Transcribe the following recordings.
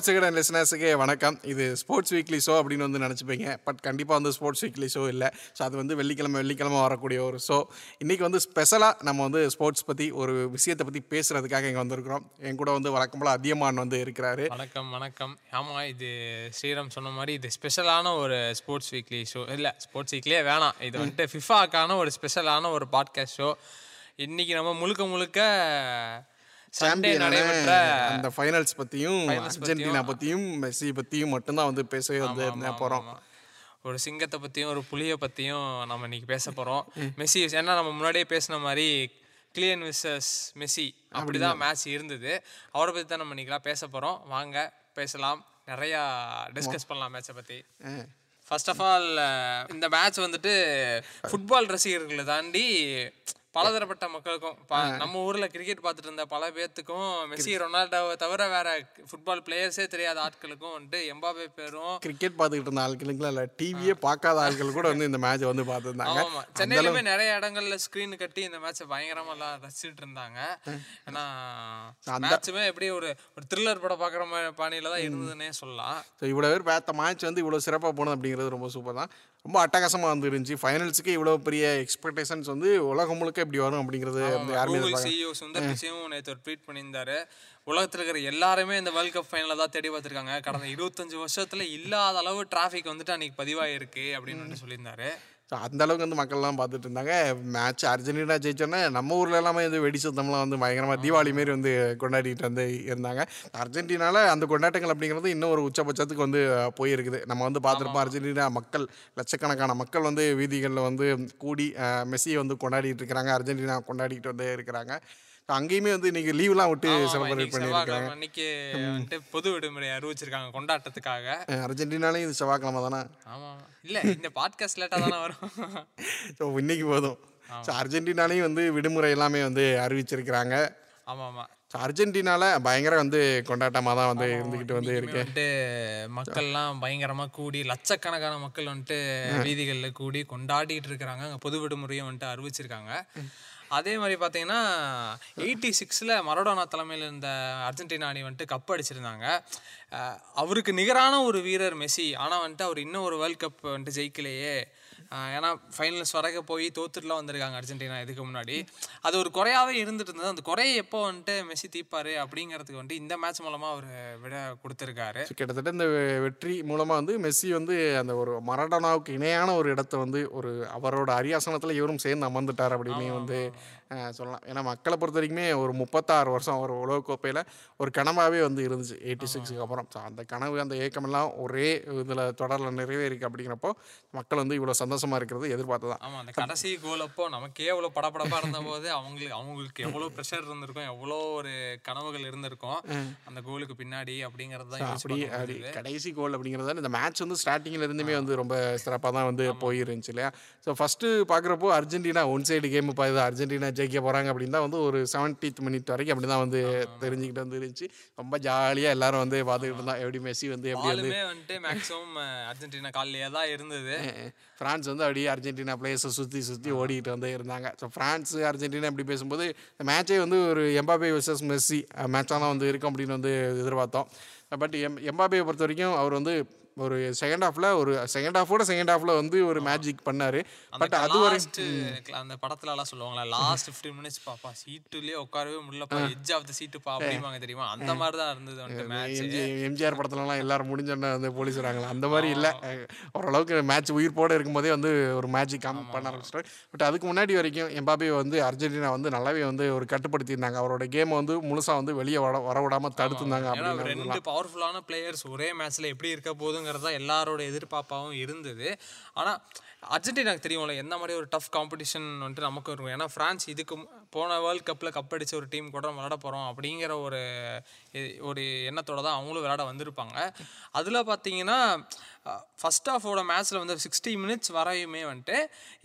Sports Vikatan லிசனர்ஸுக்கு வணக்கம். இது sports weekly show அப்படின்னு வந்து நினச்சிப்பீங்க. பட் கண்டிப்பாக வந்து ஸ்போர்ட்ஸ் வீக்லி ஷோ இல்லை. ஸோ அது வந்து வெள்ளிக்கிழமை வெள்ளிக்கிழமை வரக்கூடிய ஒரு ஷோ இன்றைக்கி வந்து ஸ்பெஷலாக நம்ம வந்து ஸ்போர்ட்ஸ் பற்றி ஒரு விஷயத்தை பற்றி பேசுகிறதுக்காக இங்கே வந்திருக்கிறோம். என் கூட வந்து வழக்கம் போல் அதியமான் வந்து இருக்கிறாரு. வணக்கம் வணக்கம். ஆமாம் இது ஸ்ரீராம் சொன்ன மாதிரி இது ஸ்பெஷலான ஒரு ஸ்போர்ட்ஸ் வீக்லி ஷோ இல்லை ஸ்போர்ட்ஸ் வீக்லியே வேணாம். இது வந்துட்டு ஃபிஃபாக்கான ஒரு ஸ்பெஷலான ஒரு பாட்காஸ்ட் ஷோ இன்னைக்கு நம்ம முழுக்க முழுக்க சண்டே சாம்பியனான நடைபெற்ற அந்த ஃபைனல்ஸ் பற்றியும் அர்ஜென்டினா பற்றியும் மெஸ்ஸி பற்றியும் மட்டும்தான் வந்து பேசவே வந்து போகிறோம் ஆமா. ஒரு சிங்கத்தை பற்றியும் ஒரு புலியை பற்றியும் நம்ம இன்னைக்கு பேச போகிறோம் மெஸ்ஸி ஏன்னா நம்ம முன்னாடியே பேசின மாதிரி கிளியன் விசஸ் மெஸ்ஸி அப்படிதான். மேட்ச் இருந்தது. அவரை பற்றி தான் நம்ம இன்னைக்கெல்லாம் பேச போகிறோம் வாங்க பேசலாம். நிறையா டிஸ்கஸ் பண்ணலாம் மேட்சை பற்றி ஃபர்ஸ்ட் ஆஃப் ஆல் இந்த மேட்ச் வந்துட்டு ஃபுட்பால் ரசிகர்களை தாண்டி பலதரப்பட்ட மக்களுக்கும் நம்ம ஊர்ல கிரிக்கெட் பார்த்துட்டு இருந்த பல பேர்த்துக்கும் மெஸ்ஸி ரொனால்டோவை தவிர வேற ஃபுட்பால் பிளேயர்ஸே தெரியாத ஆட்களுக்கும் வந்துட்டு எம்பாபே பேரும் கிரிக்கெட் பார்த்துக்கிட்டு இருந்த ஆட்களுக்குலாம் இல்லை டிவியே பார்க்காத ஆட்கள் கூட வந்து இந்த மேட்ச் வந்து பார்த்துருந்தாங்க. ஆமா சென்னையிலுமே நிறைய இடங்கள்ல ஸ்கிரீன் கட்டி இந்த மேட்சை பயங்கரமா எல்லாம் ரசிச்சுட்டு இருந்தாங்க ஏன்னா மேட்சுமே எப்படி ஒரு ஒரு த்ரில்லர் படம் பாக்குற மாதிரி பாணியில தான் இருந்ததுன்னே சொல்லலாம். ஸோ இவ்வளோ பேர் பார்த்த மேட்ச் வந்து இவ்வளோ சிறப்பாக போனது அப்படிங்கிறது ரொம்ப சூப்பர் தான். ரொம்ப அட்டகாசமாக வந்து இருந்துச்சு. ஃபைனல்ஸுக்கு இவ்வளோ பெரிய எக்ஸ்பெக்டேஷன்ஸ் வந்து உலகம் முழுக்க இப்படி வரும் அப்படிங்கிறது கூகுள். சிஇஓ சுந்தர் பிச்சையும் நேற்று ஒரு ட்வீட் பண்ணியிருந்தாரு. உலகத்துல இருக்கிற எல்லாருமே இந்த வேர்ல்ட் கப் ஃபைனலில் தான் தேடி பார்த்துருக்காங்க. கடந்த இருபத்தஞ்சு வருஷத்துல இல்லாத அளவு டிராஃபிக் வந்துட்டு அன்னைக்கு பதிவாயிருக்கு அப்படின்னு சொல்லியிருந்தாரு. அந்த அளவுக்கு வந்து மக்கள்லாம் பார்த்துட்டு இருந்தாங்க மேட்ச் அர்ஜென்டினா ஜெயிச்சோன்னே நம்ம ஊரில் எல்லாமே இது வெடி சுத்தம்லாம் வந்து பயங்கரமாக தீபாவளி மாரி வந்து கொண்டாடிட்டு வந்து இருந்தாங்க. அர்ஜென்டினால அந்த கொண்டாட்டங்கள் அப்படிங்கிறது இன்னும் ஒரு உச்சபட்சத்துக்கு வந்து போயிருக்குது. நம்ம வந்து பார்த்துருப்போம் அர்ஜென்டினா மக்கள் லட்சக்கணக்கான மக்கள் வந்து வீதிகளில் வந்து கூடி மெஸ்ஸியை வந்து கொண்டாடிட்டு இருக்கிறாங்க. அர்ஜென்டினா கொண்டாடிட்டு வந்து இருக்கிறாங்க. அங்கேயுமே வந்து இன்னைக்கு லீவ்லாம் விட்டு செலிப்ரேட் பண்ணியிருக்காங்க. அன்னைக்கு வந்துட்டு பொது விடுமுறை அறிவிச்சிருக்காங்க கொண்டாட்டத்துக்காக. அர்ஜென்டினாலையும் இது செவ்வாய்க்கிழமை தானே? ஆமா இல்ல இந்த பாட்காஸ்ட் லேட்டா தானே வரும். ஸோ இன்னைக்கு போதும். ஸோ அர்ஜென்டினாலையும் வந்து விடுமுறை எல்லாமே வந்து அறிவிச்சிருக்கிறாங்க. ஆமா ஆமா. ஸோ அர்ஜென்டினால பயங்கர வந்து கொண்டாட்டமாக தான் வந்து இருந்துக்கிட்டு வந்து இருக்கு. வந்துட்டு மக்கள்லாம் பயங்கரமா கூடி லட்சக்கணக்கான மக்கள் வந்துட்டு வீதிகளில் கூடி கொண்டாடிட்டு இருக்கிறாங்க. அங்க பொது விடுமுறையும் வந்துட்டு அறிவிச்சிருக்காங்க. அதே மாதிரி பார்த்தீங்கன்னா எயிட்டி சிக்ஸில் மரடோனா தலைமையில் இருந்த அர்ஜென்டினா அணி வந்துட்டு கப் அடிச்சிருந்தாங்க. அவருக்கு நிகரான ஒரு வீரர் மெஸ்ஸி. ஆனால் வந்துட்டு அவர் இன்னும் ஒரு வேர்ல்ட் கப் வந்துட்டு ஜெயிக்கலையே. ஏன்னா ஃபைனல்ஸ் வரைக்கும் போய் தோத்துட்டுலாம் வந்திருக்காங்க அர்ஜென்டினா இதுக்கு முன்னாடி. அது ஒரு குறையாவே இருந்துட்டு இருந்தது. அந்த குறையை எப்போ வந்துட்டு மெஸ்ஸி தீப்பாரு அப்படிங்கிறதுக்கு வந்துட்டு இந்த மேட்ச் மூலமாக அவர் விட கொடுத்துருக்காரு. கிட்டத்தட்ட இந்த வெற்றி மூலமாக வந்து மெஸ்ஸி வந்து அந்த ஒரு மரடோனாவுக்கு இணையான ஒரு இடத்த வந்து ஒரு அவரோட அரியாசனத்தில் இவரும் சேர்ந்து அமர்ந்துட்டார் அப்படின்னு வந்து சொல்லலாம். ஏன்னா மக்களை பொறுத்த வரைக்குமே ஒரு முப்பத்தாறு வருஷம் ஒரு உலகக்கோப்பையில் ஒரு கனவாகவே வந்து இருந்துச்சு எயிட்டி சிக்ஸுக்கு அப்புறம். ஸோ அந்த கனவு அந்த ஏக்கமெல்லாம் ஒரே இதில் தொடரில் நிறைவேறிக்கு அப்படிங்கிறப்போ மக்கள் வந்து இவ்வளோ சந்தோஷமாக இருக்கிறது எதிர்பார்த்து தான். ஆமா அந்த கடைசி கோல் அப்போ நமக்கே எவ்வளோ படபடப்பா இருந்த போது அவங்களுக்கு அவங்களுக்கு எவ்வளோ ப்ரெஷர் இருந்திருக்கும் எவ்வளோ ஒரு கனவுகள் இருந்திருக்கும். அந்த கோலுக்கு பின்னாடி அப்படிங்கிறது தான் அப்படி அப்படி. கடைசி கோல் அப்படிங்கிறதால இந்த மேட்ச் வந்து ஸ்டார்டிங்கில் இருந்துமே வந்து ரொம்ப சிறப்பாக தான் வந்து போயிருந்துச்சு இல்லையா? ஸோ ஃபஸ்ட்டு பார்க்குறப்போ அர்ஜென்டினா ஒன் சைடு கேம் பார்த்து அர்ஜென்டினா ஜெயிக்க போகிறாங்க அப்படின்னு தான் வந்து ஒரு செவன்டீத் மினிட் வரைக்கும் அப்படி தான் வந்து தெரிஞ்சுக்கிட்டு வந்து இருந்துச்சு. ரொம்ப ஜாலியாக எல்லாரும் வந்து பார்த்துக்கிட்டு இருந்தான் எப்படி மெஸ்ஸி வந்து எப்படி வந்து வந்துட்டு மேக்ஸிமம் அர்ஜென்டினா காலிலேயே தான் இருந்தது. ஃப்ரான்ஸ் வந்து அப்படியே அர்ஜென்டினா பிளேயர்ஸை சுற்றி சுற்றி ஓடிக்கிட்டு வந்து இருந்தாங்க. ஸோ ஃப்ரான்ஸ் அர்ஜென்டினா இப்படி பேசும்போது இந்த மேட்சே வந்து ஒரு எம்பாபே வர்சஸ் மெஸ்ஸி மேட்சாக தான் வந்து இருக்கும் அப்படின்னு வந்து எதிர்பார்த்தோம். பட் எம் எம்பாபேயை பொறுத்த வரைக்கும் அவர் வந்து ஒரு செகண்ட் ஹாஃபில் ஒரு செகண்ட் ஹாஃபோட செகண்ட் ஹாஃபில் வந்து ஒரு மேஜிக் பண்ணார். பட் அது வரை லாஸ்ட் அந்த படத்துல எல்லாம் சொல்லுவாங்களா லாஸ்ட் 15 மினிட்ஸ் பாப்பா சீட்டுலயே உட்காரவே முடியலப்பா எட்ஜ் ஆஃப் த சீட்டு பா அப்படிம்பாங்க தெரியுமா? அந்த மாதிரி தான் இருந்தது வந்துட்டு எம்ஜிஆர் படத்துலலாம் எல்லாரும் முடிஞ்சோன்னே வந்து போலீஸ் வராங்களா? அந்த மாதிரி இல்லை. ஓரளவுக்கு மேட்ச் உயிர்ப்போட இருக்கும்போதே வந்து ஒரு மேஜிக் பண்ண ஆரம்பிச்சிட்டாரு. பட் அதுக்கு முன்னாடி வரைக்கும் எம்பாபே வந்து அர்ஜென்டினா வந்து நல்லாவே வந்து ஒரு கட்டுப்படுத்தியிருந்தாங்க. அவரோட கேமை வந்து முழுசாக வந்து வெளியே வர வர விடாமல் தடுத்துருந்தாங்க அப்படின்னு ரெண்டு பவர்ஃபுல்லான பிளேயர்ஸ் ஒரே மேட்ச்ல எப்படி இருக்க போகுதுங்கிறது தான் எல்லாரோட எதிர்பார்ப்பாகவும் இருந்தது. ஆனால் அர்ஜென்டினாக்கு தெரியும்ல எந்த மாதிரி ஒரு டஃப் காம்படிஷன் வந்துட்டு நமக்கு இருக்கும். ஏன்னா ஃப்ரான்ஸ் இதுக்கு போன வேர்ல்ட் கப்பில் கப் அடித்த ஒரு டீம் கூட விளாட போகிறோம் அப்படிங்கிற ஒரு ஒரு எண்ணத்தோட தான் அவங்களும் விளையாட வந்திருப்பாங்க. அதில் பார்த்தீங்கன்னா ஃபர்ஸ்ட் ஹாஃபோட மேட்ச்சில் வந்து சிக்ஸ்டி மினிட்ஸ் வரையுமே வந்துட்டு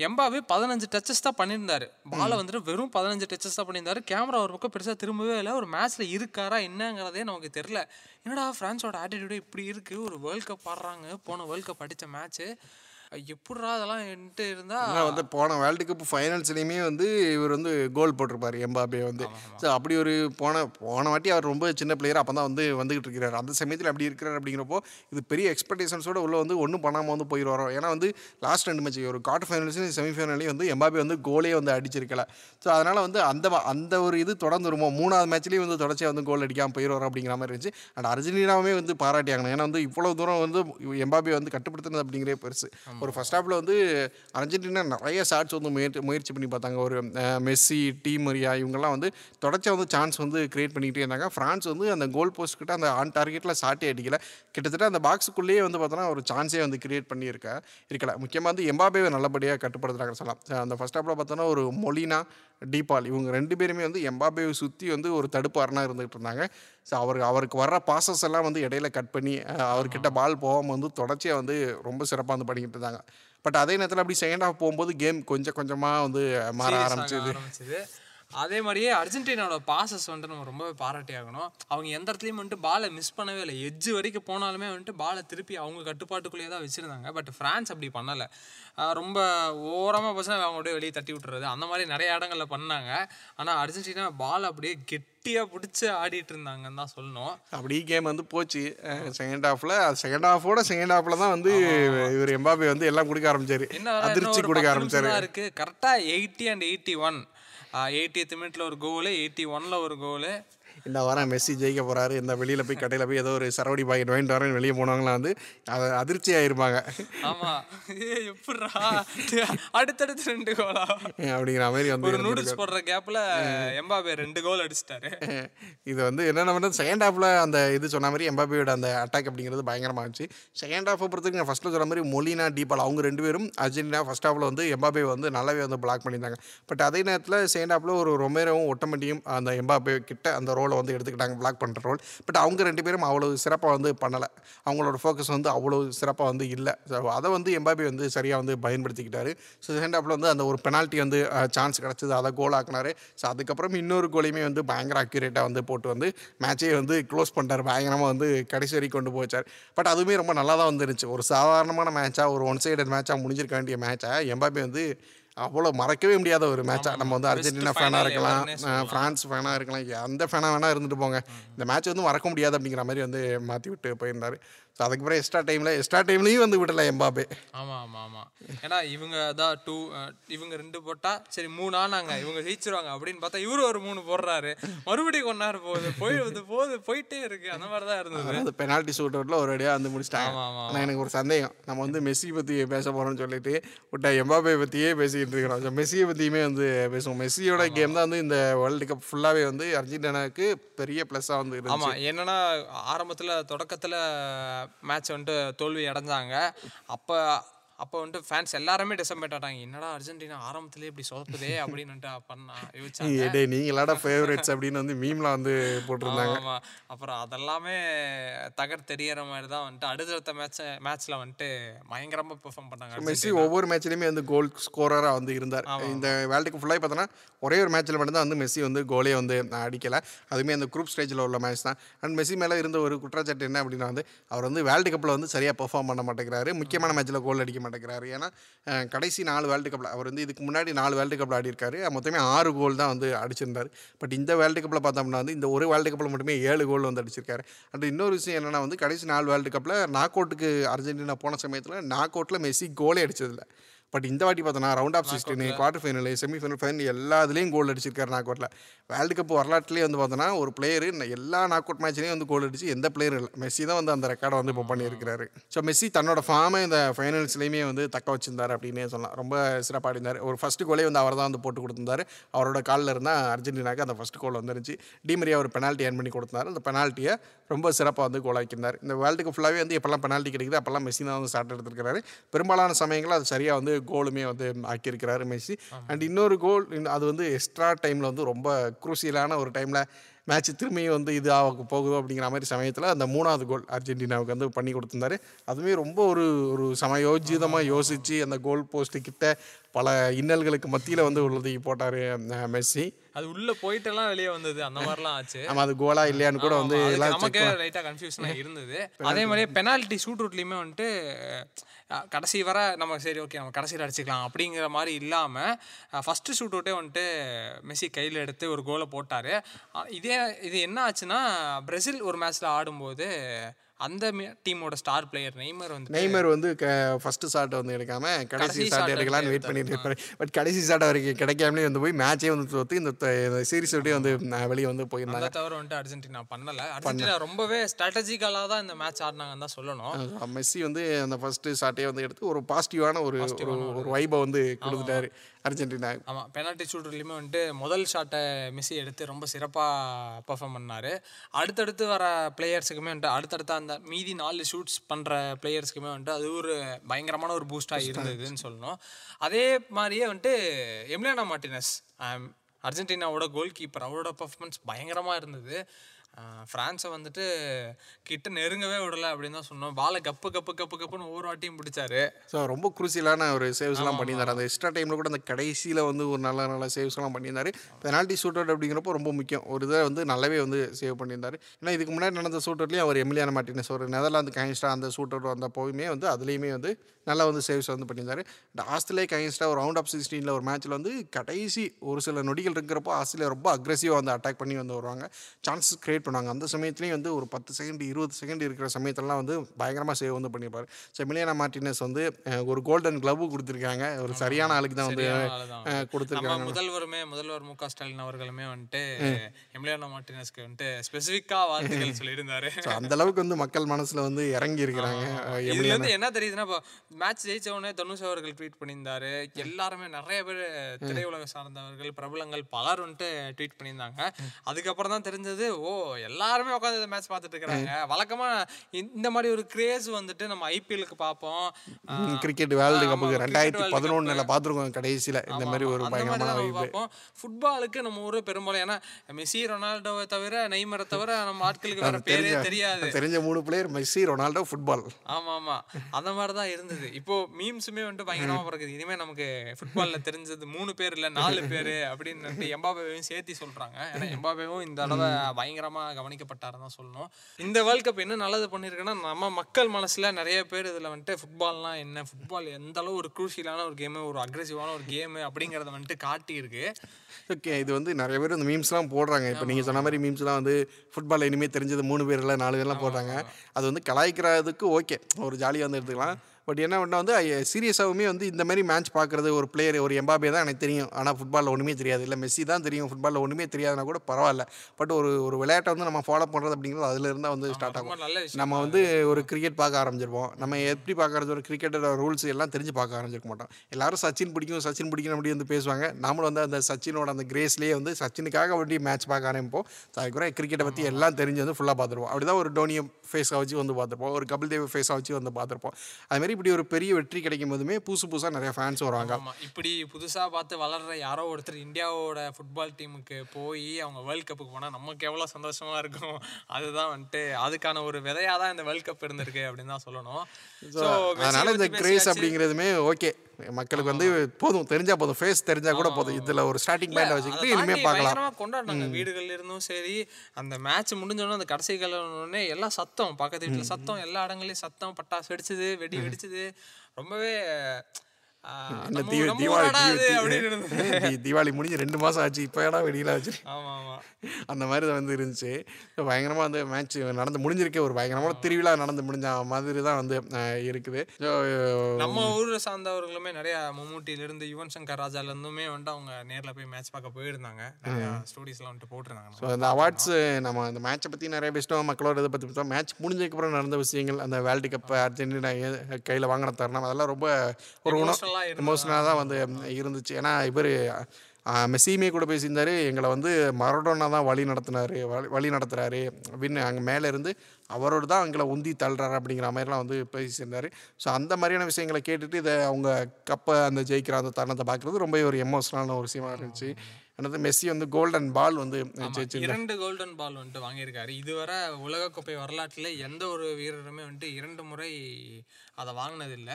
எம்பாவே பதினஞ்சு டச்சஸ் தான் பண்ணியிருந்தாரு. பாலை வந்துட்டு வெறும் பதினஞ்சு டச்சஸ் தான் பண்ணியிருந்தாரு. கேமரா ஒரு பக்கம் பெருசாக திரும்பவே இல்லை. ஒரு மேட்ச்சில் இருக்காரா என்னங்கிறதே நமக்கு தெரில என்னடா ஃப்ரான்ஸோட ஆட்டிடியூடே இப்படி இருக்குது ஒரு வேர்ல்ட் கப் ஆடுறாங்க. போன வேர்ல்ட் கப் அடித்த மேட்ச்சு எப்படிரா அதெல்லாம் என்கிட்ட இருந்தா? ஏன்னா வந்து போன வேர்ல்டு கப் ஃபைனல்ஸ்லேயுமே வந்து இவர் வந்து கோல் போட்டிருப்பாரு எம்பாபே வந்து. ஸோ அப்படி ஒரு போன போன வாட்டி அவர் ரொம்ப சின்ன பிளேயர் அப்போ தான் வந்து வந்துகிட்டு இருக்கிறார். அந்த சமயத்தில் அப்படி இருக்கிறார் அப்படிங்கிறப்போ இது பெரிய எக்ஸ்பெக்டேஷன்ஸோட உள்ள வந்து ஒன்றும் பண்ணாமல் வந்து போயிடுவாரோ ஏன்னா வந்து லாஸ்ட் ரெண்டு மேட்ச் ஒரு குவார்டர் ஃபைனல்ஸ்லையும் செமிஃபைனல்லையும் வந்து எம்பாபே வந்து கோலே வந்து அடிச்சிருக்கல. ஸோ அதனால் வந்து அந்த அந்த ஒரு இது தொடர்ந்து வருமோ? மூணாவது மேட்ச்லேயும் வந்து தொடர்ச்சியாக வந்து கோல் அடிக்காமல் போயிடுவார் அப்படிங்கிற மாதிரி இருந்துச்சு. அண்ட் அர்ஜென்டினாவே வந்து பாராட்டியாங்க ஏன்னா வந்து இவ்வளோ தூரம் வந்து எம்பாபே வந்து கட்டுப்படுத்துனது அப்படிங்கிறே பெருசு. ஒரு ஃபஸ்ட் ஹாஃபில் வந்து அர்ஜென்டினா நிறைய ஷாட்ஸ் வந்து முயற்சி முயற்சி பண்ணி பார்த்தாங்க. ஒரு மெஸ்ஸி டீ மரியா இவங்கெல்லாம் வந்து தொடர்ச்சியாக வந்து சான்ஸ் வந்து கிரியேட் பண்ணிக்கிட்டே இருந்தாங்க. ஃப்ரான்ஸ் வந்து அந்த கோல் போஸ்ட் கிட்ட அந்த ஆன் டார்கெட்டில் ஷாட்டே அடிக்கல. கிட்டத்தட்ட அந்த பாக்ஸுக்குள்ளேயே வந்து பார்த்தோன்னா ஒரு சான்ஸே வந்து கிரியேட் பண்ணியிருக்க இருக்கல. முக்கியமாக வந்து எம்பாபேவை நல்லபடியாக கட்டுப்படுத்துகிறாங்க சொல்லலாம். அந்த ஃபர்ஸ்ட் ஹாஃபில் பார்த்தோன்னா ஒரு மொலினா டீபால் இவங்க ரெண்டு பேருமே வந்து எம்பாபேவை சுற்றி வந்து ஒரு தடுப்பு அரணாக இருந்துகிட்டு இருந்தாங்க. ஸோ அவருக்கு அவருக்கு வர்ற பாசஸ் எல்லாம் வந்து இடையில கட் பண்ணி அவர்கிட்ட பால் போகாமல் வந்து தொடர்ச்சியாக வந்து ரொம்ப சிறப்பாக வந்து பண்ணிக்கிட்டு இருந்தாங்க. பட் அதே நேரத்தில் அப்படி செகண்ட் ஹாஃப் போகும்போது கேம் கொஞ்சம் கொஞ்சமாக வந்து மாற ஆரம்பிச்சது. அதே மாதிரியே அர்ஜென்டினாவோட பாசஸ் வந்துட்டு நம்ம ரொம்பவே பாராட்டி ஆகணும். அவங்க எந்த இடத்துலையும் வந்துட்டு பாலை மிஸ் பண்ணவே இல்லை. எட்ஜ் வரைக்கும் போனாலுமே வந்துட்டு பாலை திருப்பி அவங்க கட்டுப்பாட்டுக்குள்ளேயே தான் வச்சுருந்தாங்க. பட் ஃப்ரான்ஸ் அப்படி பண்ணலை. ரொம்ப ஓரமாக பசங்க அவங்க அப்படியே வெளியே தட்டி விட்டுறது. அந்த மாதிரி நிறைய இடங்கள்ல பண்ணாங்க. ஆனால் அர்ஜென்டினா பால் அப்படியே கெட்டியாக பிடிச்சி ஆடிட்டு இருந்தாங்கன்னு தான் சொல்லணும். அப்படி கேம் வந்து போச்சு. செகண்ட் ஹாஃபில் செகண்ட் ஹாஃபோட செகண்ட் ஹாஃபில் தான் வந்து இவர் எம்பாபே வந்து எல்லாம் கொடுக்க ஆரம்பிச்சாரு. அதிர்ச்சி கொடுக்க ஆரம்பிச்சாரு. நிமிஷம் தான் இருக்கு. கரெக்டாக eighty and eighty one eightieth மினிட்ல ஒரு கோலு எயிட்டி ஒன்ல ஒரு கோலு இந்த வாரம் மெஸ்ஸி ஜெயிக்க போறாரு. இந்த வெளியில போய் கடையில் போய் ஏதோ ஒரு சரவடி பாக்கெட் வாங்கிட்டு வரேன்னு வெளியே போனவங்களாம் வந்து அது அதிர்ச்சி ஆயிருப்பாங்க. ஆமா. ஏ எப்படிரா அடுத்தடுத்து ரெண்டு கோலா அப்படிங்கிற மாதிரி வந்து ஒரு நூடுல்ஸ் போடுற கேப்ல எம்பாபே ரெண்டு கோல் அடிச்சிட்டாரு. இது வந்து என்னென்ன பண்ணுறது செகண்ட் ஹாஃபில் அந்த இது சொன்ன மாதிரி எம்பாபியோட அந்த அட்டாக் அப்படிங்கிறது பயங்கரமாக இருந்துச்சு. செகண்ட் ஹாஃபை பொறுத்தவரைக்கும் நான் ஃபஸ்ட்டில் சொன்ன மாதிரி மொலினா டீபால் அவங்க ரெண்டு பேரும் அர்ஜென்டினா ஃபஸ்ட் ஹாஃபில் வந்து எம்பாபே வந்து நல்லாவே வந்து பிளாக் பண்ணியிருந்தாங்க. பட் அதே நேரத்தில் செகண்ட் ஹாஃபில் ஒரு ரொமேரோவும் ஒட்டமட்டியும் அந்த எம்பாபே கிட்ட அந்த ரோலை வந்து எடுத்துக்கிட்டாங்க பிளாக் பண்ணுற ரோல். பட் அவங்க ரெண்டு பேரும் அவ்வளோ சிறப்பாக வந்து பண்ணலை. அவங்களோட ஃபோக்கஸ் வந்து அவ்வளோ சிறப்பாக வந்து இல்லை. ஸோ அதை வந்து எம்பாபி வந்து சரியாக வந்து பயன்படுத்திக்கிட்டாரு. ஸோ செகண்ட் ஹாஃபில் வந்து அந்த ஒரு பெனால்ட்டி வந்து சான்ஸ் கிடச்சிது. அதை கோல் ஆக்குனாரு. ஸோ அதுக்கப்புறம் இன்னொரு கோலையுமே வந்து பயங்கர அக்யூரேட்டாக வந்து போட்டு வந்து மேட்சே வந்து க்ளோஸ் பண்ணிட்டார். பயங்கரமாக வந்து கடைசி வரைக்கும் கொண்டு போச்சார். பட் அதுவுமே ரொம்ப நல்லா தான் வந்துருச்சு ஒரு சாதாரணமான மேட்சாக ஒரு ஒன் சைடட் மேட்சாக முடிஞ்சிருக்க வேண்டிய மேட்சாக எம்பாபி வந்து அவ்வளோ மறக்கவே முடியாத ஒரு மேட்சாக நம்ம வந்து அர்ஜென்டினா ஃபேனாக இருக்கலாம். ஃப்ரான்ஸ் ஃபேனாக இருக்கலாம். எந்த ஃபேனாக வேணால் இருந்துட்டு போங்க. இந்த மேட்ச் வந்து மறக்க முடியாது அப்படிங்கிற மாதிரி வந்து மாற்றி விட்டு போயிருந்தாரு. அதுக்கப்புறம் எக்ஸ்ட்ரா டைமில் எக்ஸ்ட்ரா டைம்லையும் வந்து விடல எம்பாபே ஆமா ஆமா ஆமா. ஏன்னா இவங்க தான் டூ இவங்க ரெண்டு போட்டா சரி மூணு ஆனாங்க இவங்க ஜெயிச்சிருவாங்க அப்படின்னு பார்த்தா இவரு ஒரு மூணு போடுறாரு. மறுபடியும் கொண்டாரு போகுது போய் வந்து போகுது போயிட்டே இருக்கு. அந்த மாதிரி தான் இருந்தது. அதாவது பெனால்ட்டி ஷூட் அவுட்டில் ஒரு அடியாக வந்து முடிச்சிட்டாங்க. ஆமா, ஆமா, ஆனால் எனக்கு ஒரு சந்தேகம். நம்ம வந்து மெஸ்ஸி பற்றி பேச போகிறோம்னு சொல்லிட்டு விட்டா எம்பாபே பற்றியே பேசிக்கிட்டு இருக்கிறோம். ஸோ மெஸ்ஸியை பற்றியுமே வந்து பேசுவோம். மெஸ்ஸியோட கேம் தான் வந்து இந்த வேர்ல்டு கப் ஃபுல்லாகவே வந்து அர்ஜென்டினாவுக்கு பெரிய ப்ளஸ்ஸாக வந்து இருந்துச்சு. ஆமா என்னன்னா ஆரம்பத்துல தொடக்கத்துல மேட்ச் வந்துட்டு தோல்வி அடைஞ்சாங்க. அப்போ அப்போ வந்துட்டு ஃபேன்ஸ் எல்லாருமே டிசம்பேட் ஆட்டாங்க என்னடா அர்ஜென்டினா ஆரம்பத்திலே இப்படி சொதப்புதே அப்படின்னு பண்ணா யோசிச்சாங்க டே நீங்களாட ஃபேவரட்ஸ் அப்படின்னு வந்து மீம்லாம் வந்து போட்டிருந்தாங்க. ஆமா அப்புறம் அதெல்லாமே தகர் தெரியற மாதிரி தான் வந்துட்டு அடுத்தடுத்த மேட்ச் மேட்ச்ல வந்துட்டு பயங்கரமா பெர்ஃபார்ம் பண்ணாங்க மெஸ்ஸி ஒவ்வொரு மேட்ச்லையுமே வந்து கோல் ஸ்கோரராக வந்து இருந்தார். இந்த வேர்ல்டு கப் ஃபுல்லாக பார்த்தோன்னா ஒரே ஒரு மேட்ச்சில் மட்டும்தான் வந்து மெஸ்ஸி வந்து கோலே வந்து அடிக்கலை. அதுவுமே அந்த குரூப் ஸ்டேஜில் உள்ள மேட்ச் தான். அண்ட் மெஸ்ஸி மேலே இருந்த ஒரு குற்றச்சாட்டு என்ன அப்படின்னா வந்து அவர் வந்து வேர்ல்டு கப்பில் வந்து சரியாக பெர்ஃபார்ம் பண்ண மாட்டேங்கிறாரு. முக்கியமான மேட்ச்சில் கோல் அடிக்க மாட்டேங்கிறாரு. ஏன்னா கடைசி நாலு வேர்ல்டு கப்பில் அவர் வந்து இதுக்கு முன்னாடி நாலு வேர்ல்டு கப்பில் ஆடிருக்காரு மொத்தமே ஆறு கோல் தான் வந்து அடிச்சிருந்தார். பட் இந்த வேர்ல்டு கப்பில் பார்த்தோம்னா வந்து இந்த ஒரு வேர்ல்டு கப்பில் மட்டுமே ஏழு கோல் வந்து அடிச்சிருக்காரு. அண்ட் இன்னொரு விஷயம் என்னன்னா வந்து கடைசி நாலு வேர்ல்டு கப்பில் நாக் அவுட்டுக்கு அர்ஜென்டினா போன சமயத்தில் நாக் அவுட்டில் மெஸ்ஸி கோலே அடிச்சதில்லை. பட் இந்த வாட்டி பார்த்தோன்னா round of sixteen quarter final semifinal final எல்லா இதுலேயும் கோல் அடிச்சிருக்காரு நாக் அவுட்டில் வேர்ல்டு கப் வரலாற்றுலேயே வந்து பார்த்தோன்னா ஒரு பிளேயர் எல்லா நாக் அவுட் மேட்ச்லேயும் வந்து கோல் அடிச்சு எந்த பிளேயரும் இல்லை. மெஸ்ஸி தான் வந்து அந்த ரெக்கார்டை வந்து இப்போ பண்ணியிருக்கிறாரு. ஸோ மெஸ்ஸி தன்னோட ஃபார்மை இந்த ஃபைனல்ஸ்லேயுமே வந்து தக்க வச்சிருந்தார் அப்படின்னே சொல்லலாம். ரொம்ப சிறப்பாக இருந்தார் ஒரு ஃபஸ்ட்டு கோலே வந்து அவர் தான் வந்து போட்டு கொடுத்திருந்தாரு. அவரோட காலில் இருந்தால் அர்ஜென்டினாக்கு அந்த ஃபஸ்ட் கோல் வந்துருச்சு டிமரியா ஒரு பெனால்ட்டி ஏர்ன் பண்ணி கொடுத்தாரு அந்த பெனால்ட்டியை ரொம்ப சிறப்பாக வந்து கோல் ஆக்கியிருந்தார். இந்த வேர்ல்டு கப் ஃபுல்லாகவே வந்து எப்போல்லாம் பெனால்ட்டி கிடைக்குது அப்போல்லாம் மெஸ்ஸி தான் வந்து ஸ்டார்ட் எடுத்திருக்கிறாரு. பெரும்பாலான சமயங்களில் அது சரியாக வந்து கோலுமே வந்து ஆக்கியிருக்கிறாரு மெஸ்ஸி. அண்ட் இன்னொரு கோல் அது வந்து எக்ஸ்ட்ரா டைமில் வந்து ரொம்ப குரூசியலான ஒரு டைமில் மேட்ச் திரும்பியும் வந்து இது ஆக போகுதோ அப்படிங்கிற மாதிரி சமயத்தில் அந்த மூணாவது கோல் அர்ஜென்டினாவுக்கு வந்து பண்ணி கொடுத்துருந்தாரு. அதுவுமே ரொம்ப ஒரு ஒரு சமயோஜிதமாக யோசித்து அந்த கோல் போஸ்ட்டு கிட்ட பல இன்னல்களுக்கு மத்தியில் வந்து உள்ளதை போட்டார் மெஸ்ஸி. அது உள்ள போயிட்டெல்லாம் வெளியே வந்தது. அந்த மாதிரிலாம் ஆச்சு. ஆமா அது கோலா இல்லையான்னு கூட வந்து நமக்கே லைட்டா கன்ஃபியூஷனா இருந்தது. அதே மாதிரியே பெனால்ட்டி ஷூட் அவுட்லயுமே வந்துட்டு கடைசி வர நம்ம சரி ஓகே நம்ம கடைசியில் அடிச்சுக்கலாம் அப்படிங்கிற மாதிரி இல்லாம ஃபர்ஸ்ட் ஷூட் அவுட்டே வந்துட்டு மெஸ்ஸி கையில் எடுத்து ஒரு கோலை போட்டாரு. இதே இது என்ன ஆச்சுன்னா பிரேசில் ஒரு மேட்ச்ல ஆடும்போது அந்த டீமோட ஸ்டார் பிளேயர் நெய்மர் வந்து நெய்மர் வந்து ஃபர்ஸ்ட் ஷாட் வந்து எடுக்காம கடைசி ஷாட் எடுக்கலாம்னு வெயிட் பண்ணிட்டு இருப்பாரு. பட் கடைசி ஷாட் வரைக்கும் கிடைக்காமலே வந்து போய் மேட்சே வந்து தோத்து இந்த சீரிஸ் விட்டே வந்து வெளியே வந்து போயிருந்தாங்க. தவிர வந்துட்டு அர்ஜென்டினா பண்ணல. அர்ஜென்டினா ரொம்பவே ஸ்ட்ராட்டஜிக்கலாக தான் இந்த மேட்ச் ஆடினாங்கன்னு தான் சொல்லணும். மெஸ்ஸி வந்து அந்த ஃபர்ஸ்ட் ஷாட்டே வந்து எடுத்து ஒரு பாசிட்டிவான ஒரு ஒரு ஒரு வைபை வந்து கொடுத்துட்டாரு. அர்ஜென்டினா. ஆமாம் பெனால்ட்டி ஷூட்டர்லையுமே வந்துட்டு முதல் ஷாட்டை மெஸ்ஸி எடுத்து ரொம்ப சிறப்பாக பெர்ஃபார்ம் பண்ணார். அடுத்தடுத்து வர பிளேயர்ஸுக்குமே வந்துட்டு அடுத்தடுத்த அந்த மீதி நாலு ஷூட்ஸ் பண்ணுற பிளேயர்ஸ்க்குமே வந்துட்டு அது ஒரு பயங்கரமான ஒரு பூஸ்டாக இருந்ததுன்னு சொல்லணும். அதே மாதிரியே வந்துட்டு எம்லியானா மார்டினஸ் அர்ஜென்டினாவோட கோல் கீப்பர் அவரோட பர்ஃபார்மன்ஸ் பயங்கரமாக இருந்தது. ஃப்ரான்ஸை வந்துட்டு கிட்ட நெருங்கவே விடல அப்படின்னு தான் சொன்னோம். பாலை கப்பு கப்பு கப்பு கப்புன்னு ஒவ்வொரு வாட்டியும் பிடிச்சாரு. ஸோ ரொம்ப குரூசியலான ஒரு சேவ்ஸ்லாம் பண்ணியிருந்தாரு. அந்த எக்ஸ்ட்ரா டைமில் கூட அந்த கடைசியில் வந்து ஒரு நல்ல நல்ல சேவ்ஸ்லாம் பண்ணியிருந்தாரு. பெனால்ட்டி ஷூட் அவுட் அப்படிங்கிறப்போ ரொம்ப முக்கியம். ஒரு இதை வந்து நல்லாவே வந்து சேவ் பண்ணியிருந்தாரு. ஏன்னா இதுக்கு முன்னாடி நடந்த ஷூட் அவுட்லேயும் அவர் எமிலியான மார்டினஸ் ஒரு நெதர்லாந்து கைன்ஸ்டா அந்த ஷூட் அவுட் வந்தப்போவுமே வந்து அதுலேயுமே வந்து நல்லா வந்து சேவ்ஸ் வந்து பண்ணியிருந்தாரு. ஆஸ்திரேலியா கைன்ஸ்டா ஒரு ரவுண்ட் ஆஃப் சிக்ஸ்டீனில் ஒரு மேட்ச்சில் வந்து கடைசி ஒரு சில நொடிகள் இருக்கிறப்போ ஆஸ்திரேலியா ரொம்ப அக்ரெசிவாக வந்து அட்டாக் பண்ணி வந்து வருவாங்க. சான்சஸ் கிரியேட் பண்ணுவாங்க அந்த சமயத்துலேயும் வந்து ஒரு பத்து செகண்ட் இருபது செகண்ட் இருக்கிற சமயத்துலலாம் வந்து பயங்கரமாக சேவ் வந்து பண்ணியிருப்பாரு ஸோ எமிலியானா மார்டினஸ் வந்து ஒரு கோல்டன் க்ளவ் கொடுத்துருக்காங்க. ஒரு சரியான ஆளுக்கு தான் வந்து கொடுத்துருக்காங்க. முதல்வருமே முதல்வர் மு க ஸ்டாலின் அவர்களுமே வந்துட்டு எம்லியானோ மார்டினஸ்க்கு வந்துட்டு ஸ்பெசிஃபிக்கா வாழ்த்துக்கள் சொல்லியிருந்தாரு. அந்த அளவுக்கு வந்து மக்கள் மனசுல வந்து இறங்கி இருக்கிறாங்க. இருந்து என்ன தெரியுதுன்னா இப்போ மேட்ச் ஜெயிச்ச உடனே தனுஷ் அவர்கள் ட்வீட் பண்ணியிருந்தாரு. எல்லாருமே நிறைய பேர் திரையுலக சார்ந்தவர்கள் பிரபலங்கள் பலர் வந்துட்டு ட்வீட் பண்ணியிருந்தாங்க. அதுக்கப்புறம் தான் தெரிஞ்சது ஓ எல்லாருமே உட்காந்து இந்த மேட்ச் பார்த்துட்டு இருக்காங்க வழக்கமா இந்த- மாதிரி ஒரு கிரேஸ் வந்துட்டு நம்ம ஐபிஎலுக்கு பார்ப்போம். கிரிக்கெட் வேர்ல்டு கப்புக்கு ரெண்டாயிரத்தி. பதினொன்றில் பார்த்துருக்கோம் கடைசியில். இந்த மாதிரி ஒரு பயங்கரமான பார்ப்போம். ஃபுட்பாலுக்கு நம்ம ஊரு பெரும்பாலும் ஏன்னா மெஸ்ஸி ரொனால்டோவை தவிர நெய்மரை தவிர நம்ம ஆட்களுக்கு வேற பேரே தெரியாது. தெரிஞ்ச மூணு பிளேயர் மெஸ்ஸி ரொனால்டோ ஃபுட்பால் ஆமா ஆமா. அந்த மாதிரி தான் இருந்தது. இப்போ மீம்ஸுமே வந்துட்டு பயங்கரமா பிறகுது இனிமே நமக்கு ஃபுட்பால்ல தெரிஞ்சது மூணு பேர் இல்ல நாலு பேரு அப்படின்னு எம்பாபேவையும் சேர்த்து சொல்றாங்க. ஏன்னா எம்பாபேவும் இந்த தடவை பயங்கரமா கவனிக்கப்பட்டாருன்னு தான் சொல்லணும். இந்த வேர்ல்ட் கப் என்ன நல்லது பண்ணிருக்குன்னா நம்ம மக்கள் மனசுல நிறைய பேர் இதுல வந்துட்டு ஃபுட்பால்னா என்ன ஃபுட்பால் எந்த அளவு ஒரு குரூஷியலான ஒரு கேம் ஒரு அக்ரெசிவான ஒரு கேம் அப்படிங்கறத வந்துட்டு காட்டி இருக்கு ஓகே இது வந்து நிறைய பேர் இந்த மீம்ஸ்லாம் போடுறாங்க. இப்போ நீங்கள் சொன்ன மாதிரி மீம்ஸ்லாம் வந்து ஃபுட்பால் இனிமேல் தெரிஞ்சது மூணு பேர் இல்லை நாலு பேர்லாம் போடுறாங்க. அது வந்து கலாய்க்கிறதுக்கு ஓகே ஒரு ஜாலியாக வந்து எடுத்துக்கலாம். பட் என்ன பண்ணால் வந்து சீரியஸாகவுமே வந்து இந்த மாதிரி மேட்ச் பார்க்குறது ஒரு பிளேயர் ஒரு எம்பாபே தான் எனக்கு தெரியும். ஆனால் ஃபுட்பாலில் ஒன்றுமே தெரியாது. இல்லை மெஸ்ஸி தான் தெரியும். ஃபுட்பாலில் ஒன்றுமே தெரியாதுன்னா கூட பரவாயில்ல. பட் ஒரு ஒரு விளையாட்டை வந்து நம்ம ஃபாலோ பண்ணுறது அப்படிங்கிறது அதுல இருந்தா வந்து ஸ்டார்ட் ஆகும். நம்ம வந்து ஒரு கிரிக்கெட் பார்க்க ஆரம்பிச்சிருப்போம். நம்ம எப்படி பார்க்கறது? ஒரு கிரிக்கெட்டோட ரூல்ஸ் எல்லாம் தெரிஞ்சு பார்க்க ஆரம்பிச்சிருக்க மாட்டோம். எல்லாரும் சச்சின் பிடிக்கும் சச்சின் பிடிக்கும் அப்படி வந்து பேசுவாங்க. நாமளும் வந்து அந்த சச்சினோட அந்த கிரேஸ்லேயே வந்து சச்சினுக்காக வேண்டி மேட்ச் பார்க்க ஆரம்பிப்போம். ஸோ அதுக்கப்புறம் கிரிக்கெட்டை பற்றி எல்லாம் தெரிஞ்சு வந்து ஃபுல்லாக பார்த்துருப்போம். அப்படி தான் ஒரு டோனியை ஃபேஸாக வச்சு வந்து பார்த்துருப்போம். ஒரு கபில் தேவ் ஃபேஸாக வச்சு வந்து பார்த்துருப்போம். அதுமாரி இப்படி ஒரு பெரிய வெற்றி கிடைக்கும் போதுமே புதுசு புதுசாக நிறைய ஃபேன்ஸ் வருவாங்க. ஆமா இப்படி புதுசா பார்த்து வளர்ற யாரோ ஒருத்தர் இந்தியாவோட ஃபுட்பால் டீமுக்கு போய் அவங்க வேர்ல்ட் கப்புக்கு போனா நமக்கு எவ்வளவு சந்தோஷமா இருக்கும்? அதுதான் வந்துட்டு அதுக்கான ஒரு விதையா தான் இந்த வேர்ல்ட் கப் இருந்திருக்கு அப்படின்னு தான் சொல்லணும். மெஸ்ஸியை அதனால இந்த கிரேஸ். அப்படிங்கிறதுமே ஓகே மக்களுக்கு வந்து போதும் தெரிஞ்சா போதும் ஃபேஸ் தெரிஞ்சா கூட போதும். இதுல ஒரு ஸ்டார்டிங் பாயிண்ட் வச்சுக்கிட்டு இனிமே பார்க்கலாம். கொண்டாடினாங்க. வீடுகள்ல இருந்தும் சரி அந்த மேட்ச் முடிஞ்சோடனே அந்த கடைசி உடனே எல்லாம் சத்தம். பக்கத்து வீட்டுல சத்தம் எல்லா இடங்களையும் சத்தம் பட்டாசு வெடிச்சது வெடி வெடிச்சது ரொம்பவே தீபாவளி முடிஞ்சு ரெண்டு மாசம் ஆச்சு இப்போ ஏடா ஆமா ஆமா அந்த மாதிரி தான் வந்து இருந்துச்சு. பயங்கரமா வந்து மேட்ச் நடந்து முடிஞ்சிருக்கே ஒரு பயங்கரமான திருவிழா நடந்து முடிஞ்ச மாதிரி தான் வந்து இருக்குது. நம்ம ஊரை சார்ந்தவர்களுமே நிறைய மம்முட்டில இருந்து யுவன் சங்கர் ராஜால இருந்துமே வந்துட்டு அவங்க நேர்ல போய் மேட்ச் பார்க்க போயிருந்தாங்க. நிறைய ஸ்டோரிஸ்லாம் வந்துட்டு போட்டிருந்தாங்க. ஸோ அந்த அவார்ட்ஸ் நம்ம அந்த மேட்சை பற்றி நிறைய பேசிட்டோம் மக்களோட இதை பற்றி பேசிட்டோம். மேட்ச் முடிஞ்சதுக்கப்புறம் நடந்த விஷயங்கள் அந்த வேர்ல்டு கப் அர்ஜென்டினா கையில் வாங்கின தருணம் அதெல்லாம் ரொம்ப ஒரு உணவு? எமோஷனலாக தான் வந்து இருந்துச்சு. ஏன்னா இவர் மெஸ்ஸியுமே கூட பேசியிருந்தாரு எங்களை வந்து மரடோனா தான் வழி நடத்தினாரு வழி வழி நடத்துறாரு. அப்படின்னு அங்கே மேலே இருந்து அவரோடு தான் எங்களை உந்தி தள்ளுறாரு அப்படிங்கிற மாதிரிலாம் வந்து பேசியிருந்தாரு. ஸோ அந்த மாதிரியான விஷயங்களை கேட்டுட்டு இதை அவங்க கப்பை அந்த ஜெயிக்கிற அந்த தருணத்தை பார்க்குறது ரொம்ப ஒரு எமோஷனலான ஒரு விஷயமா இருந்துச்சு. என்னது மெஸ்ஸி வந்து கோல்டன் பால் வந்து இரண்டு கோல்டன் பால் வந்துட்டு வாங்கியிருக்காரு. இதுவரை உலகக்கோப்பை வரலாற்றுல எந்த ஒரு வீரருமே வந்துட்டு இரண்டு முறை அதை வாங்கினது இல்ல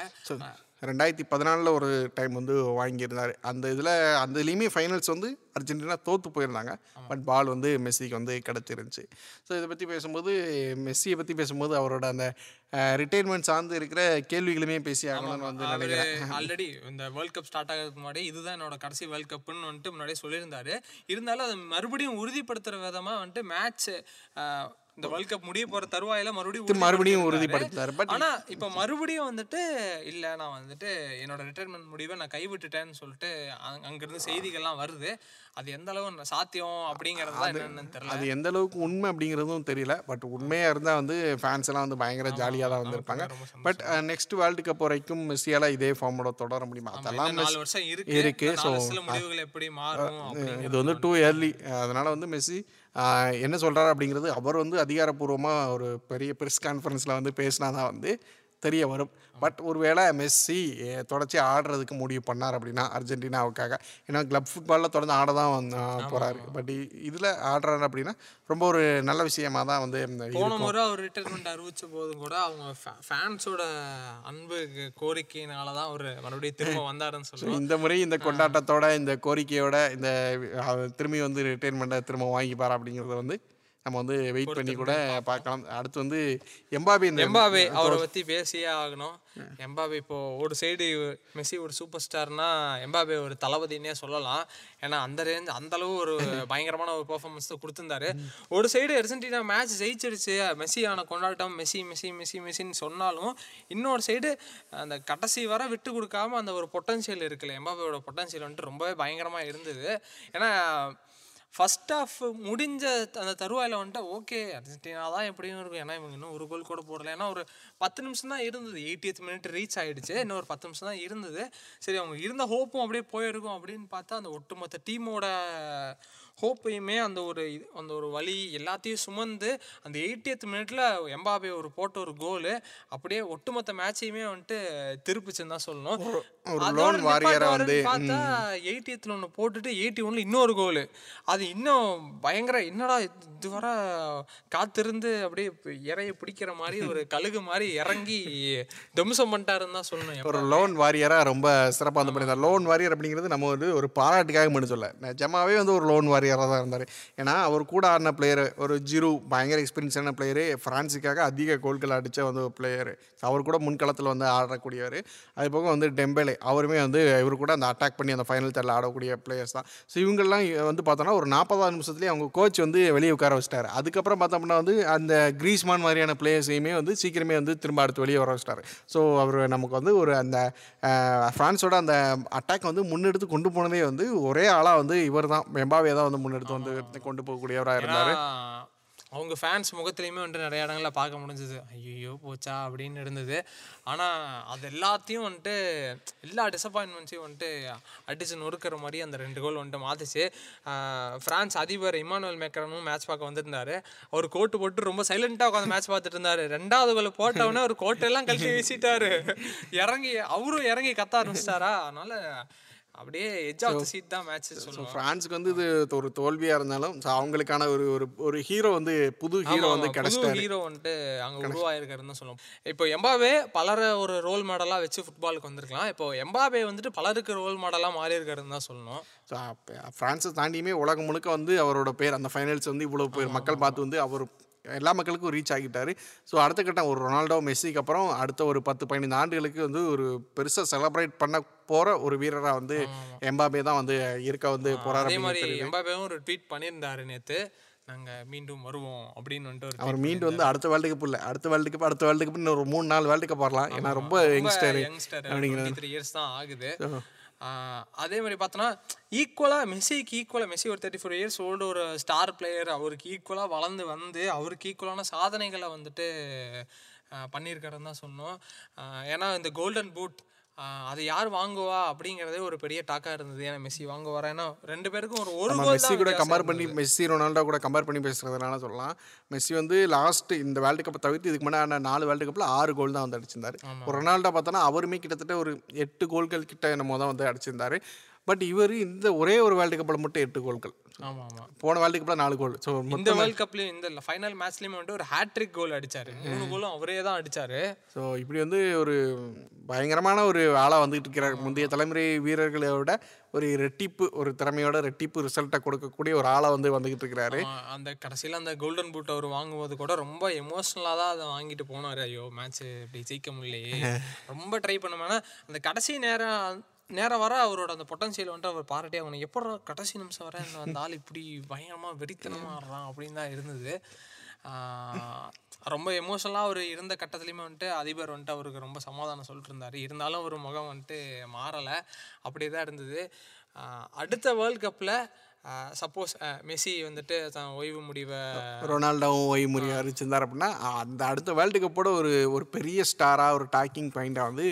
ரெண்டாயிரத்தி பதினாலில் ஒரு டைம் வந்து வாங்கியிருந்தார். அந்த இதில் அந்த இதுலேயுமே ஃபைனல்ஸ் வந்து அர்ஜென்டினா தோற்று போயிருந்தாங்க. பட் பால் வந்து மெஸ்ஸிக்கு வந்து கிடச்சிருந்துச்சு. ஸோ இதை பற்றி பேசும்போது மெஸ்ஸியை பற்றி பேசும்போது அவரோட அந்த ரிட்டைர்மெண்ட் சார்ந்து இருக்கிற கேள்விகளுமே பேசி ஆகணும்னு வந்து நினைக்கிறேன். ஆல்ரெடி இந்த வேர்ல்ட் கப் ஸ்டார்ட் ஆகிறதுக்கு முன்னாடி இதுதான் என்னோட கடைசி வேர்ல்ட் கப்னு வந்துட்டு முன்னாடியே சொல்லியிருந்தாரு. இருந்தாலும் அதை மறுபடியும் உறுதிப்படுத்துற விதமா வந்துட்டு மேட்ச் இந்த வேர்ல்ட் கப் முடிய போற தருவாயில மறுபடியும் மறுபடியும். உறுதிப்படுத்தினார் பட் ஆனா இப்ப மறுபடியும் வந்துட்டு இல்ல நான் வந்துட்டு என்னோட ரிட்டைர்மெண்ட் முடிவை நான் கைவிட்டுட்டேன்னு சொல்லிட்டு அங்க- அங்கிருந்து செய்திகள்லாம் வருது. அது எந்த அளவு சாத்தியம் அப்படிங்கறது என்னன்னு தெரியல. அது எந்த அளவுக்கு உண்மை அப்படிங்கிறதும் தெரியல. பட் உண்மையாக இருந்தால் வந்து ஃபேன்ஸ் எல்லாம் வந்து பயங்கர ஜாலியாக தான் வந்திருப்பாங்க. பட் நெக்ஸ்ட் வேர்ல்டு கப் வரைக்கும் மெஸ்ஸியால் இதே ஃபார்மோட தொடர முடியுமா? அதெல்லாம் வருஷம் இருக்கு. வருஷத்துல முடிவுகள் எப்படி மாறும் இது வந்து டூ இயர்லி அதனால் வந்து மெஸ்ஸி என்ன சொல்கிறாரு அப்படிங்கிறது அவர் வந்து அதிகாரப்பூர்வமாக ஒரு பெரிய ப்ரெஸ் கான்ஃபரன்ஸில் வந்து பேசினா தான் வந்து தெரிய வரும். பட் ஒருவேளை மெஸ்ஸி தொடர்ச்சி ஆடுறதுக்கு முடிவு பண்ணார் அப்படின்னா அர்ஜென்டினாவுக்காக. ஏன்னா கிளப் ஃபுட்பாலில் தொடர்ந்து ஆட தான் போகிறாரு பட் இதில் ஆடுறாரு அப்படின்னா ரொம்ப ஒரு நல்ல விஷயமா தான் வந்து போன முறை அவர் ரிட்டைர்மெண்ட் அறிவிச்ச போதும் கூட அவங்க ஃபேன்ஸோட அன்பு கோரிக்கையினால தான் அவர் மறுபடியும் திரும்ப வந்தாருன்னு சொல்லுவோம் இந்த முறை இந்த கொண்டாட்டத்தோட இந்த கோரிக்கையோட இந்த திரும்பி வந்து ரிட்டைர்மெண்ட்டை திரும்ப வாங்கிப்பாரா அப்படிங்கிறத வந்து நம்ம வந்து வெயிட் பண்ணி கூட பார்க்கலாம். அடுத்து வந்து எம்பாபி எம்பாபே அவரை பத்தி பேசியே ஆகணும். எம்பாபே இப்போ ஒரு சைடு மெஸ்ஸி ஒரு சூப்பர் ஸ்டார்னா எம்பாபே ஒரு தளபதினே சொல்லலாம். ஏன்னா அந்த ரேஞ்ச் அந்த அளவு ஒரு பயங்கரமான ஒரு பெர்ஃபார்மன்ஸ் தான் கொடுத்துருந்தாரு. ஒரு சைடு அர்ஜென்டினா மேட்ச் ஜெயிச்சிருச்சு. மெஸ்ஸியான கொண்டாட்டம் மெஸ்ஸி மெஸ்ஸி மெஸ்ஸி மெஸ்ஸின்னு சொன்னாலும் இன்னொரு சைடு அந்த கடைசி வர விட்டு கொடுக்காம அந்த ஒரு பொட்டன்ஷியல் இருக்குல்ல எம்பாபேயோட பொட்டன்ஷியல் வந்துட்டு ரொம்பவே பயங்கரமா இருந்தது. ஏன்னா ஃபர்ஸ்ட் ஆஃப் முடிஞ்ச அந்த தருவாயில் வந்துட்டு ஓகே அர்ஜென்டினா தான் எப்படியும் இருக்கும். ஏன்னா இவங்க இன்னும் ஒரு கோல் கூட போடல. ஏன்னா ஒரு பத்து நிமிஷம் தான் இருந்தது. எயிட்டியத் மினிட் ரீச் ஆகிடுச்சு இன்னும் ஒரு பத்து நிமிஷம் தான் இருந்தது. சரி அவங்க இருந்த ஹோப்பும் அப்படியே போயிருக்கும் அப்படின்னு பார்த்தா அந்த ஒட்டுமொத்த டீமோட ஹோப்பையுமே அந்த ஒரு இது அந்த ஒரு வழி எல்லாத்தையும் சுமந்து அந்த எயிட்டியத் மினிட்ல எம்பாபே ஒரு போட்ட ஒரு கோலு அப்படியே ஒட்டுமொத்த மேட்சையுமே வந்துட்டு திருப்பிச்சுன்னு தான் சொல்லணும். பார்த்தா எயிட்டியத்தில் ஒன்று போட்டுட்டு எயிட்டி ஒன்ல இன்னொரு கோலு அது இன்னும் பயங்கர என்னடா இதுவரை காத்திருந்து அப்படியே இறைய பிடிக்கிற மாதிரி ஒரு கழுகு மாதிரி இறங்கி தம்சம் பண்ணிட்டாருன்னு தான் சொல்லணும் ஒரு லோன் வாரியராக ரொம்ப சிறப்பாக வந்து பண்ணியிருந்தார். லோன் வாரியர் அப்படிங்கிறது நம்ம வந்து ஒரு பாராட்டுக்காக மட்டும் சொல்ல. நிஜமாவே வந்து ஒரு லோன் பிளேயராக தான் இருந்தார். ஏன்னா அவர் கூட ஆடின பிளேயர் ஒரு ஜிரு பயங்கர எக்ஸ்பீரியன்ஸான பிளேயரு ஃப்ரான்ஸுக்காக அதிக கோல்கள் அடித்த வந்து ஒரு பிளேயர் அவர் கூட முன்களத்தில் வந்து ஆடக்கூடியவர். அது போக வந்து டெம்பேலே அவருமே வந்து இவர் கூட அந்த அட்டாக் பண்ணி அந்த ஃபைனல் தேர்டில் ஆடக்கூடிய பிளேயர்ஸ் தான். ஸோ இவங்கெல்லாம் வந்து பார்த்தோன்னா ஒரு நாற்பதாவது நிமிஷத்துலேயே அவங்க கோச் வந்து வெளியே உட்கார வச்சிட்டாரு. அதுக்கப்புறம் பார்த்தோம்னா வந்து அந்த கிரீஸ்மான் மாதிரியான பிளேயர்ஸையுமே வந்து சீக்கிரமே வந்து திரும்ப அடுத்து வெளியே வர வச்சிட்டாரு. ஸோ அவர் நமக்கு வந்து ஒரு அந்த ஃப்ரான்ஸோட அந்த அட்டாக் வந்து முன்னெடுத்து கொண்டு போனதே வந்து ஒரே ஆளாக வந்து இவர் தான் எம்பாவே தான் வந்து முன்னெடுத்து வந்து கொண்டு போகக்கூடியவராக இருந்தார். அவங்க ஃபேன்ஸ் முகத்துலையுமே வந்துட்டு நிறைய இடங்களில் பார்க்க முடிஞ்சது. ஐயோ போச்சா அப்படின்னு இருந்தது. ஆனால் அது எல்லாத்தையும் வந்துட்டு எல்லா டிசப்பாயின்மெண்ட்ஸையும் வந்துட்டு அடிச்சு நொறுக்கிற மாதிரி அந்த ரெண்டு கோல் வந்துட்டு மாத்துச்சு. ஆஹ் பிரான்ஸ் அதிபர் இமானுவல் மேக்கரனும் மேட்ச் பார்க்க வந்திருந்தாரு. அவர் கோட்டு போட்டு ரொம்ப சைலண்டாக உட்காந்து மேட்ச் பார்த்துட்டு இருந்தாரு. ரெண்டாவது கோல் போட்டவொடனே ஒரு கோட்டெல்லாம் கழட்டி வீசிட்டாரு. இறங்கி அவரும் இறங்கி கத்த ஆரம்பிச்சிட்டாரா? அதனால அப்படியே எஜ் ஆஃப் சீட் தான் மேட்ச் சொல்லுவோம் ஃப்ரான்ஸுக்கு வந்து இது ஒரு தோல்வியாக இருந்தாலும் so அவங்களுக்கான ஒரு ஒரு ஒரு ஹீரோ வந்து புது ஹீரோ வந்து கிடைச்சிட்டாரு. ஹீரோ வந்துட்டு அங்க உருவாயிருக்காருன்னு தான் சொல்லுவோம். இப்போ எம்பாபே பலரை ஒரு ரோல் மாடலா வச்சு ஃபுட்பாலுக்கு வந்திருக்கலாம். இப்போ எம்பாபே வந்துட்டு பலருக்கு ரோல் மாடலா மாறி இருக்காருன்னு தான் சொல்லணும். ஸோ ஃப்ரான்ஸை தாண்டியுமே உலகம் முழுக்க வந்து அவரோட பேர் அந்த ஃபைனல்ஸ் வந்து இவ்வளோ பேர் மக்கள் பார்த்து வந்து அவர் எல்லா மக்களுக்கும் ரீச் ஆகிட்டாரு. ஸோ அடுத்த கட்டம் ஒரு ரொனால்டோ மெஸ்ஸிக்கு அப்புறம் அடுத்த ஒரு பத்து பதினைந்து ஆண்டுகளுக்கு வந்து ஒரு பெருசாக செலிப்ரேட் பண்ண போகிற ஒரு வீரராக வந்து எம்பாபே தான் வந்து இருக்க வந்து போகிறார் அதே மாதிரி எம்பாபேவும் ஒரு ட்வீட் பண்ணியிருந்தாரு நேத்து. நாங்க மீண்டும் வருவோம் அப்படின்னு வந்துட்டு அவர் மீண்டும் வந்து அடுத்த வேர்ல்டு கப் இல்லை அடுத்த வேர்ல்டு கப் அடுத்த வேர்ல்டு கப் இன்னும் ஒரு மூணு நாலு வேர்ல்டு கப் வரலாம் ஏன்னா ரொம்ப யங்ஸ்டர் யங்ஸ்டர் த்ரீ இயர்ஸ் தான் ஆகுது. அதே மாதிரி பார்த்தோன்னா ஈக்குவலாக மெஸ்ஸிக்கு ஈக்குவலாக மெஸ்ஸி ஒரு தேர்ட்டி ஃபோர் இயர்ஸ் ஓல்டு ஒரு ஸ்டார் பிளேயர் அவருக்கு ஈக்குவலாக வளர்ந்து வந்து அவருக்கு ஈக்குவலான சாதனைகளை வந்துட்டு பண்ணியிருக்காருன்னு தான் சொன்னோம் ஏன்னா இந்த கோல்டன் பூட் அது யார் வாங்குவா அப்படிங்கிறதே ஒரு பெரிய டாக்காக இருந்தது. ஏன்னா மெஸ்ஸி வாங்குவாரா? ஏன்னா ரெண்டு பேருக்கும் ஒரு ஒரு மெஸ்ஸி கூட கம்பேர் பண்ணி மெஸ்ஸி ரொனால்டோ கூட கம்பேர் பண்ணி பேசுறதுனால சொல்லலாம். மெஸ்ஸி வந்து லாஸ்ட் இந்த வேர்ல்டு கப்பை தவிர்த்து இதுக்கு முன்னாடி நாலு வேர்ல்டு கப்பில் ஆறு கோல் தான் வந்து அடிச்சிருந்தாரு. ஒரு ரொனால்டோ பார்த்தோன்னா அவருமே கிட்டத்தட்ட ஒரு எட்டு கோல்கள் கிட்ட என்னமோ தான் வந்து அடிச்சிருந்தாரு. பட் இவர் இந்த ஒரே ஒரு வேர்ல்டு கப்பில் மட்டும் எட்டு கோல்கள். ஆமா ஆமா போன வேர்ல்டு கப்பில் நாலு கோல். ஸோ இந்த வேர்ல்ட் கப்லயும் இந்த ஃபைனல் மேட்ச்லயும் வந்துட்டு ஒரு ஹேட்ரிக் கோல் அடிச்சாரு. மூணு கோலும் அவரே தான் அடிச்சாரு. ஸோ இப்படி வந்து ஒரு பயங்கரமான ஒரு ஆளாக வந்துகிட்டு இருக்கிறார். முந்தைய தலைமுறை வீரர்களை விட ஒரு ரெட்டிப்பு ஒரு திறமையோட ரெட்டிப்பு ரிசல்ட்டை கொடுக்கக்கூடிய ஒரு ஆளாக வந்து வந்துகிட்டு இருக்கிறாரு. அந்த கடைசியில அந்த கோல்டன் பூட் அவர் வாங்கும்போது கூட ரொம்ப எமோஷனலாக தான் அதை வாங்கிட்டு போனாரு. ஐயோ மேட்ச் இப்படி ஜெயிக்க முடியலையே. ரொம்ப ட்ரை பண்ணுமானா அந்த கடைசி நேரம் நேரம் வர அவரோட அந்த பொட்டன்சியல் வந்துட்டு அவர் பாராட்டே ஆகணும் எப்படா கடைசி நிமிஷம் வர? அந்த ஆள் இப்படி பயங்கரமாக வெறித்தனமாக ஆடுறான் அப்படின்னு தான் இருந்தது. ரொம்ப எமோஷனலாக அவர் இருந்த கட்டத்துலேயுமே வந்துட்டு அதிபர் வந்துட்டு அவருக்கு ரொம்ப சமாதானம் சொல்லிட்டு இருந்தார். இருந்தாலும் அவர் முகம் வந்துட்டு மாறலை. அப்படியே தான் இருந்தது. அடுத்த வேர்ல்ட் கப்பில் சப்போஸ் மெஸ்ஸி வந்துட்டு தான் ஓய்வு முடிவை ரொனால்டோவும் ஒய் முறையாக அறிச்சிருந்தார் அப்படின்னா அந்த அடுத்த வேர்ல்டு கப்போட ஒரு ஒரு பெரிய ஸ்டாராக ஒரு டாக்கிங் பாயிண்டாக வந்து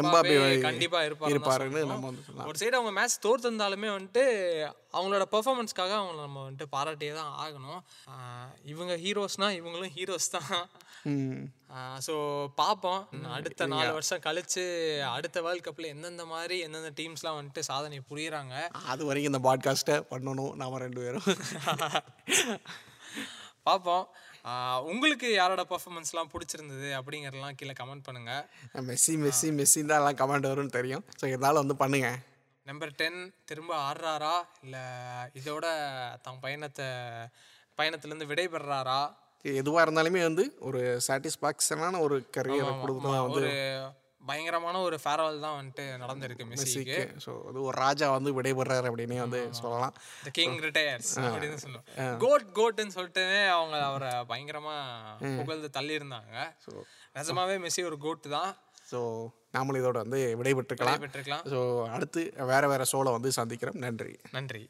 எம்பாபே எம்பாபே கண்டிப்பா இருப்பாருன்னு. நம்ம வந்து ஒரு சைடு அவங்க மேட்ச் தோர்த்திருந்தாலுமே வந்துட்டு அவங்களோட பெர்ஃபார்மன்ஸ்க்காக அவங்கள நம்ம வந்துட்டு பாராட்டியே தான் ஆகணும் இவங்க ஹீரோஸ்னா இவங்களும் ஹீரோஸ் தான். ஸோ பார்ப்போம் அடுத்த நாலு வருஷம் கழிச்சு அடுத்த வேர்ல்ட் கப்பில் எந்தெந்த மாதிரி எந்தெந்த டீம்ஸ்லாம் வந்துட்டு சாதனை புரியுறாங்க. அது வரைக்கும் இந்த பாட்காஸ்ட்டை பண்ணணும் நாம ரெண்டு பேரும். பார்ப்போம் உங்களுக்கு யாரோட பெர்ஃபார்மன்ஸ்லாம் பிடிச்சிருந்தது அப்படிங்கிறதெல்லாம் கீழே கமெண்ட் பண்ணுங்க. மெஸ்ஸி மெஸ்ஸி மெஸ்ஸின்னு தான் எல்லாம் கமெண்ட் வரும்னு தெரியும். ஸோ இருந்தாலும் வந்து பண்ணுங்க. நம்பர் டென் திரும்ப ஆடுறாரா? இல்லை இதோட தன் பயணத்தை பயணத்துலேருந்து விடைபெறாரா எதுவாக இருந்தாலுமே வந்து ஒரு சாட்டிஸ்ஃபேக்ஷனான ஒரு கரியரை கொடுத்து வந்து பயங்கரமான ஒரு ஃபேர்வெல் தான் வந்துட்டு நடந்திருக்கு மெஸ்ஸிக்கு. ஸோ அது ஒரு ராஜா வந்து விடைபெறாரு அப்படின்னே வந்து சொல்லலாம். த கிங் ரிட்டையர்ஸ் அப்படின்னு சொல்லுவோம் கோட் கோட்னு சொல்லிட்டு அவங்க அவரை பயங்கரமா புகழ்ந்து தள்ளி இருந்தாங்க நிஜமாவே மெஸ்ஸி ஒரு கோட் தான். ஸோ நாமளும் இதோட வந்து விடைபெற்றுக்கலாம். பெற்றிருக்கலாம் ஸோ அடுத்து வேற வேற ஷோவில் வந்து சந்திக்கிறோம். நன்றி. நன்றி.